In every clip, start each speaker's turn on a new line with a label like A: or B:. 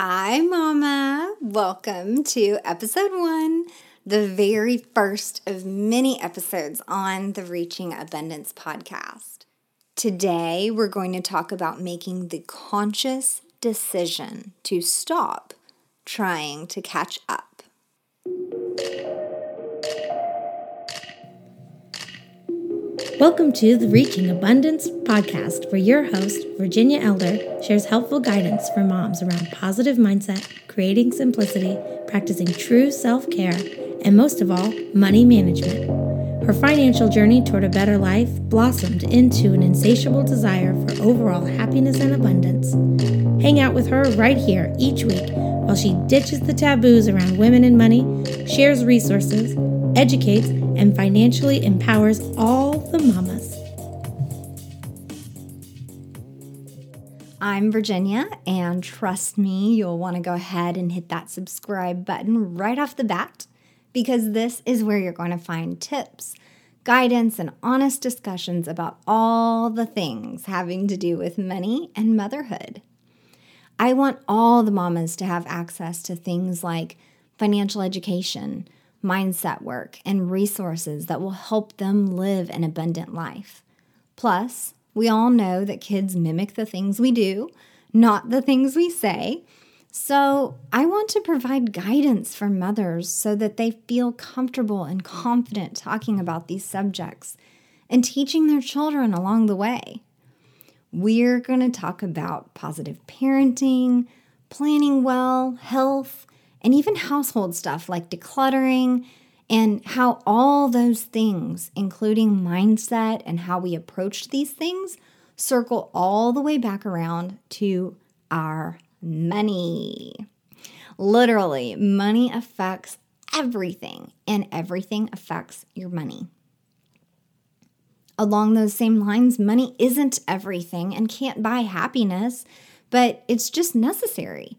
A: Hi, Mama. Welcome to episode one, the very first of many episodes on the Reaching Abundance podcast. Today, we're going to talk about making the conscious decision to stop trying to catch up.
B: Welcome to the Reaching Abundance podcast, where your host, Virginia Elder, shares helpful guidance for moms around positive mindset, creating simplicity, practicing true self care, and most of all, money management. Her financial journey toward a better life blossomed into an insatiable desire for overall happiness and abundance. Hang out with her right here each week while she ditches the taboos around women and money, shares resources, educates, and financially empowers all mamas.
A: I'm Virginia, and trust me, you'll want to go ahead and hit that subscribe button right off the bat because this is where you're going to find tips, guidance, and honest discussions about all the things having to do with money and motherhood. I want all the mamas to have access to things like financial education mindset work, and resources that will help them live an abundant life. Plus, we all know that kids mimic the things we do, not the things we say. So, I want to provide guidance for mothers so that they feel comfortable and confident talking about these subjects and teaching their children along the way. We're going to talk about positive parenting, planning well, health, and even household stuff like decluttering and how all those things, including mindset and how we approach these things, circle all the way back around to our money. Literally, money affects everything, and everything affects your money. Along those same lines, money isn't everything and can't buy happiness, but it's just necessary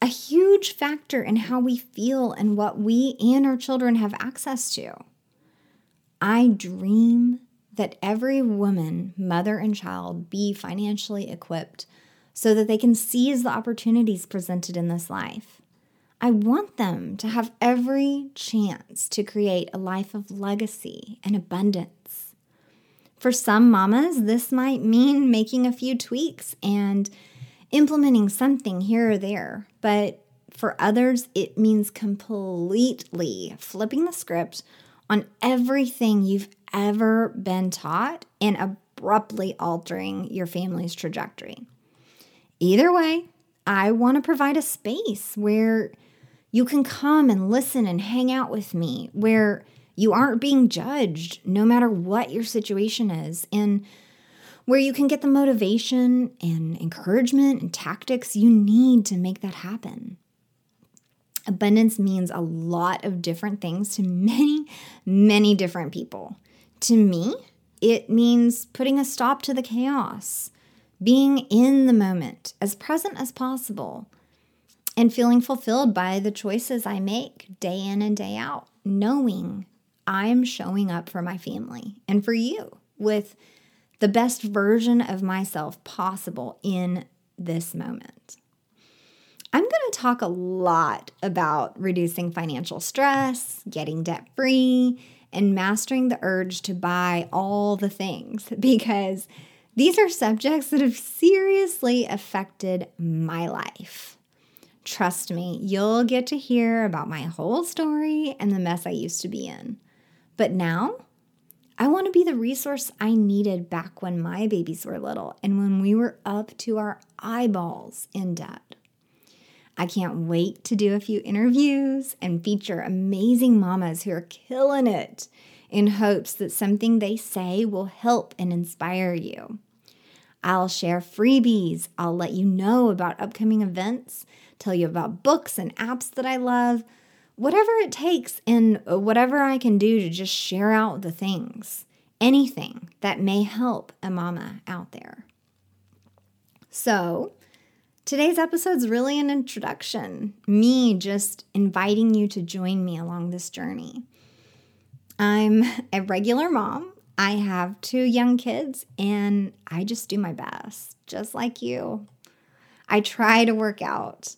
A: a huge factor in how we feel and what we and our children have access to. I dream that every woman, mother, and child be financially equipped so that they can seize the opportunities presented in this life. I want them to have every chance to create a life of legacy and abundance. For some mamas, this might mean making a few tweaks and implementing something here or there. But for others, it means completely flipping the script on everything you've ever been taught and abruptly altering your family's trajectory. Either way, I want to provide a space where you can come and listen and hang out with me, where you aren't being judged no matter what your situation is. And where you can get the motivation and encouragement and tactics you need to make that happen. Abundance means a lot of different things to many, many different people. To me, it means putting a stop to the chaos, being in the moment, as present as possible, and feeling fulfilled by the choices I make day in and day out, knowing I'm showing up for my family and for you with the best version of myself possible in this moment. I'm going to talk a lot about reducing financial stress, getting debt free, and mastering the urge to buy all the things because these are subjects that have seriously affected my life. Trust me, you'll get to hear about my whole story and the mess I used to be in. But now, I want to be the resource I needed back when my babies were little and when we were up to our eyeballs in debt. I can't wait to do a few interviews and feature amazing mamas who are killing it in hopes that something they say will help and inspire you. I'll share freebies, I'll let you know about upcoming events, tell you about books and apps that I love whatever it takes and uh, whatever I can do to just share out the things, anything that may help a mama out there. So, today's episode is really an introduction, me just inviting you to join me along this journey. I'm a regular mom. I have two young kids and I just do my best, just like you. I try to work out.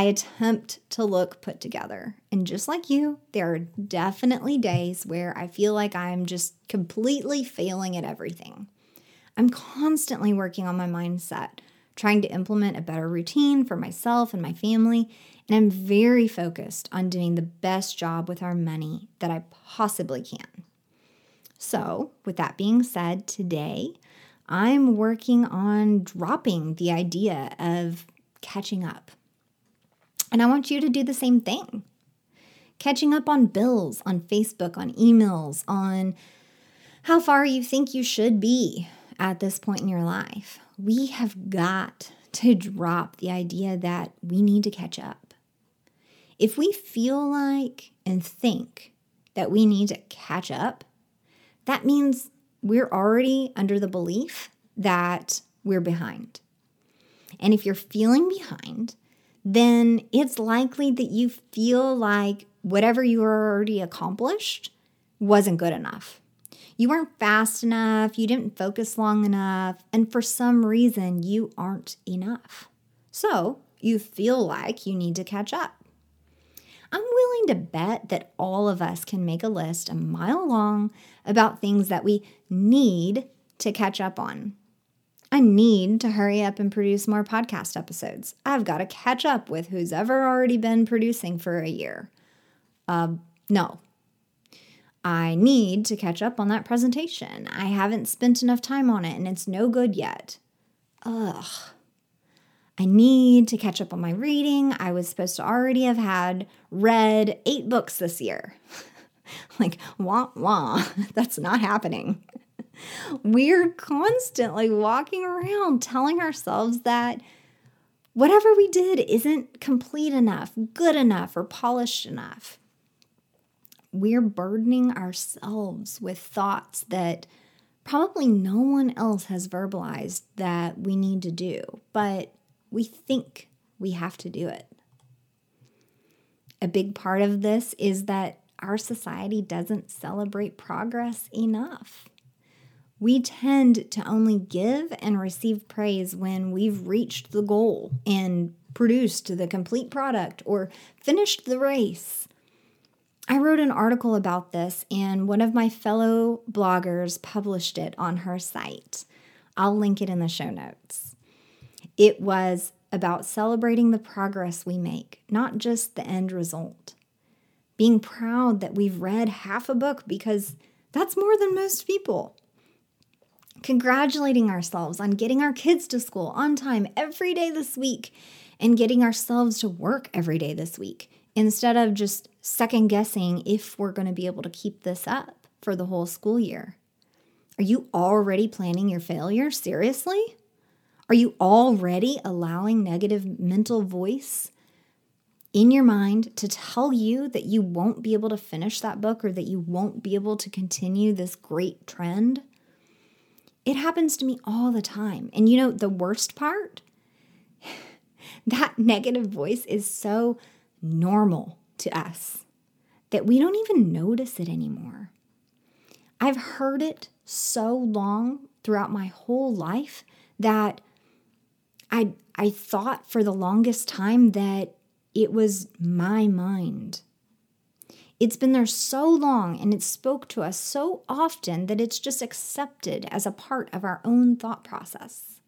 A: I attempt to look put together. And just like you, there are definitely days where I feel like I'm just completely failing at everything. I'm constantly working on my mindset, trying to implement a better routine for myself and my family, and I'm very focused on doing the best job with our money that I possibly can. So, with that being said, today I'm working on dropping the idea of catching up. And I want you to do the same thing. Catching up on bills, on Facebook, on emails, on how far you think you should be at this point in your life. We have got to drop the idea that we need to catch up. If we feel like and think that we need to catch up, that means we're already under the belief that we're behind. And if you're feeling behind, then it's likely that you feel like whatever you already accomplished wasn't good enough. You weren't fast enough, you didn't focus long enough, and for some reason, you aren't enough. So you feel like you need to catch up. I'm willing to bet that all of us can make a list a mile long about things that we need to catch up on. I need to hurry up and produce more podcast episodes. I've got to catch up with who's ever already been producing for a year. Uh, no. I need to catch up on that presentation. I haven't spent enough time on it and it's no good yet. Ugh. I need to catch up on my reading. I was supposed to already have had read eight books this year. like, wah, wah, that's not happening. We're constantly walking around telling ourselves that whatever we did isn't complete enough, good enough, or polished enough. We're burdening ourselves with thoughts that probably no one else has verbalized that we need to do, but we think we have to do it. A big part of this is that our society doesn't celebrate progress enough. We tend to only give and receive praise when we've reached the goal and produced the complete product or finished the race. I wrote an article about this, and one of my fellow bloggers published it on her site. I'll link it in the show notes. It was about celebrating the progress we make, not just the end result. Being proud that we've read half a book because that's more than most people congratulating ourselves on getting our kids to school on time every day this week and getting ourselves to work every day this week instead of just second guessing if we're going to be able to keep this up for the whole school year. Are you already planning your failure? Seriously? Are you already allowing negative mental voice in your mind to tell you that you won't be able to finish that book or that you won't be able to continue this great trend? It happens to me all the time. And you know, the worst part? that negative voice is so normal to us that we don't even notice it anymore. I've heard it so long throughout my whole life that I I thought for the longest time that it was my mind it's been there so long and it spoke to us so often that it's just accepted as a part of our own thought process.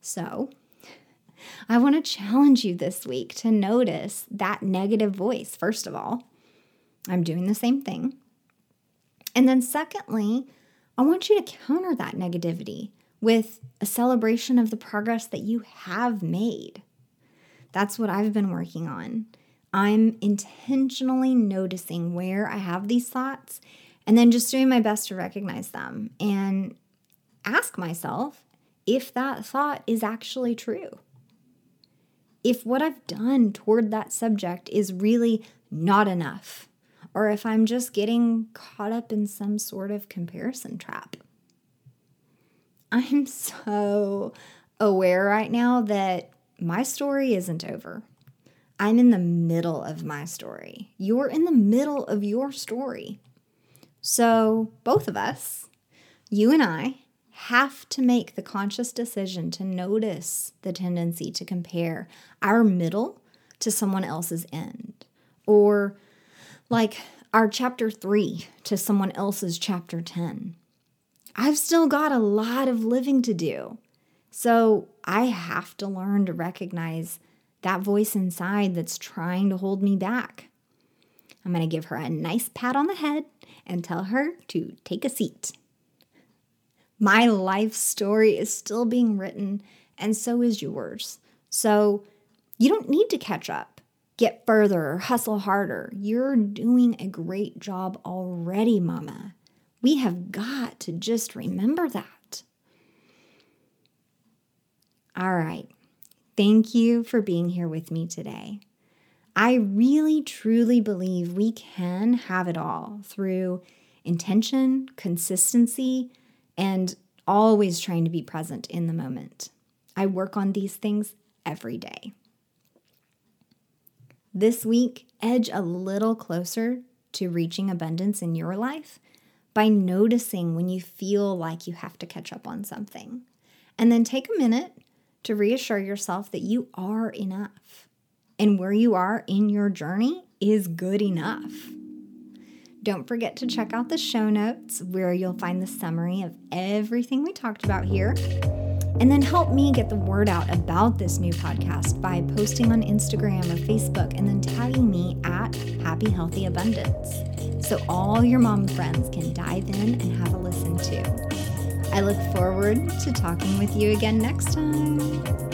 A: So, I want to challenge you this week to notice that negative voice, first of all. I'm doing the same thing. And then, secondly, I want you to counter that negativity with a celebration of the progress that you have made. That's what I've been working on. I'm intentionally noticing where I have these thoughts and then just doing my best to recognize them and ask myself if that thought is actually true. If what I've done toward that subject is really not enough, or if I'm just getting caught up in some sort of comparison trap. I'm so aware right now that my story isn't over. I'm in the middle of my story. You're in the middle of your story. So, both of us, you and I, have to make the conscious decision to notice the tendency to compare our middle to someone else's end, or like our chapter three to someone else's chapter 10. I've still got a lot of living to do. So I have to learn to recognize that voice inside that's trying to hold me back. I'm going to give her a nice pat on the head and tell her to take a seat. My life story is still being written, and so is yours. So you don't need to catch up, get further, or hustle harder. You're doing a great job already, Mama. We have got to just remember that. All right. Thank you for being here with me today. I really truly believe we can have it all through intention, consistency, and always trying to be present in the moment. I work on these things every day. This week, edge a little closer to reaching abundance in your life by noticing when you feel like you have to catch up on something. And then take a minute to reassure yourself that you are enough and where you are in your journey is good enough. Don't forget to check out the show notes where you'll find the summary of everything we talked about here. And then help me get the word out about this new podcast by posting on Instagram or Facebook and then tagging me at Happy Healthy Abundance so all your mom friends can dive in and have a listen too. I look forward to talking with you again next time.